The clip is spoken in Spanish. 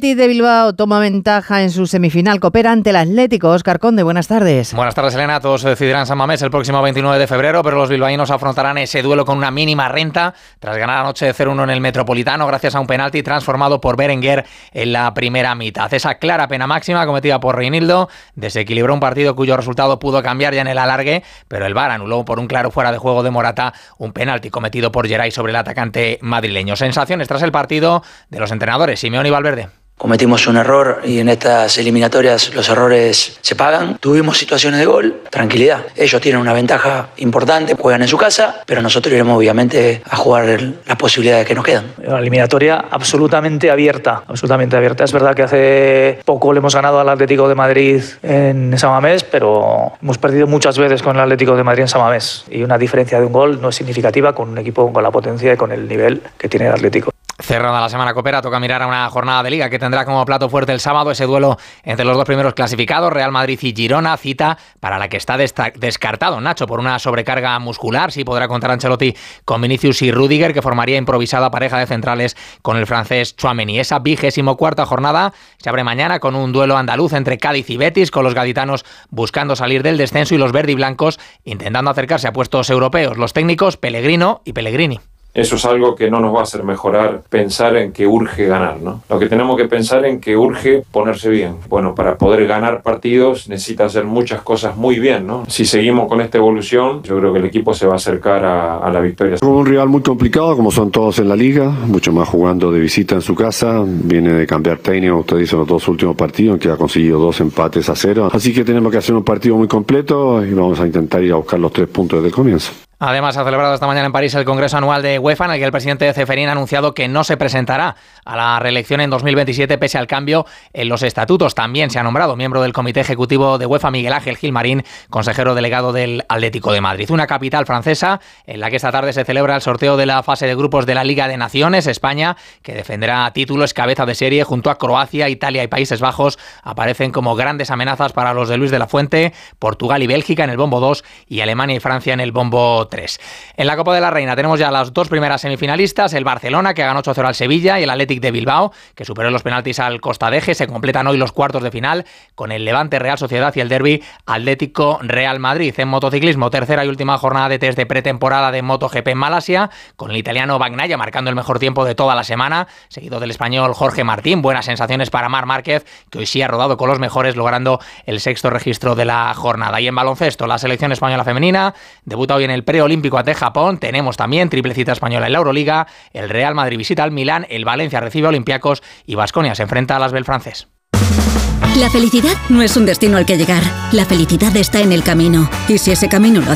de Bilbao toma ventaja en su semifinal, coopera ante el Atlético. Oscar Conde, buenas tardes. Buenas tardes, Elena. Todos se decidirán San Mamés el próximo 29 de febrero, pero los bilbaínos afrontarán ese duelo con una mínima renta tras ganar anoche 0-1 en el Metropolitano gracias a un penalti transformado por Berenguer en la primera mitad. Esa clara pena máxima cometida por Reinildo desequilibró un partido cuyo resultado pudo cambiar ya en el alargue, pero el VAR anuló por un claro fuera de juego de Morata un penalti cometido por Geray sobre el atacante madrileño. Sensaciones tras el partido de los entrenadores Simeón y Valverde. Cometimos un error y en estas eliminatorias los errores se pagan. Tuvimos situaciones de gol, tranquilidad. Ellos tienen una ventaja importante, juegan en su casa, pero nosotros iremos obviamente a jugar las posibilidades que nos quedan. Una eliminatoria absolutamente abierta, absolutamente abierta. Es verdad que hace poco le hemos ganado al Atlético de Madrid en Samamés, pero hemos perdido muchas veces con el Atlético de Madrid en Samamés y una diferencia de un gol no es significativa con un equipo con la potencia y con el nivel que tiene el Atlético. Cerrada la semana copera, toca mirar a una jornada de liga que tendrá como plato fuerte el sábado ese duelo entre los dos primeros clasificados, Real Madrid y Girona, cita para la que está descartado Nacho por una sobrecarga muscular. Sí podrá contar Ancelotti con Vinicius y Rudiger, que formaría improvisada pareja de centrales con el francés Chouameni. Esa vigésimo cuarta jornada se abre mañana con un duelo andaluz entre Cádiz y Betis, con los gaditanos buscando salir del descenso y los verde y blancos intentando acercarse a puestos europeos. Los técnicos Pellegrino y Pellegrini eso es algo que no nos va a hacer mejorar pensar en que urge ganar, ¿no? Lo que tenemos que pensar en que urge ponerse bien. Bueno, para poder ganar partidos necesita hacer muchas cosas muy bien, ¿no? Si seguimos con esta evolución, yo creo que el equipo se va a acercar a, la victoria. Un rival muy complicado, como son todos en la liga, mucho más jugando de visita en su casa, viene de cambiar técnico, usted dice los dos últimos partidos, en que ha conseguido dos empates a cero, así que tenemos que hacer un partido muy completo y vamos a intentar ir a buscar los tres puntos desde el comienzo. Además, ha celebrado esta mañana en París el Congreso Anual de UEFA, en el que el presidente de Ceferín ha anunciado que no se presentará a la reelección en 2027 pese al cambio en los estatutos. También se ha nombrado miembro del Comité Ejecutivo de UEFA Miguel Ángel Gilmarín, consejero delegado del Atlético de Madrid. Una capital francesa en la que esta tarde se celebra el sorteo de la fase de grupos de la Liga de Naciones. España, que defenderá títulos cabeza de serie junto a Croacia, Italia y Países Bajos, aparecen como grandes amenazas para los de Luis de la Fuente, Portugal y Bélgica en el bombo 2 y Alemania y Francia en el bombo 3. En la Copa de la Reina tenemos ya las dos primeras semifinalistas, el Barcelona que ganó 8-0 al Sevilla y el Athletic de Bilbao que superó los penaltis al Costa Deje. Se completan hoy los cuartos de final con el Levante Real Sociedad y el Derby Atlético Real Madrid. En motociclismo, tercera y última jornada de test de pretemporada de MotoGP en Malasia, con el italiano Bagnaya marcando el mejor tiempo de toda la semana, seguido del español Jorge Martín. Buenas sensaciones para Mar Márquez, que hoy sí ha rodado con los mejores, logrando el sexto registro de la jornada. Y en baloncesto, la selección española femenina debuta hoy en el preolímpico ante Japón. Tenemos también triple cita española en la Euroliga. El Real Madrid visita al Milán, el Valencia recibe a Olympiacos y Vasconia se enfrenta a las francés. La felicidad no es un destino al que llegar. La felicidad está en el camino. Y si ese camino lo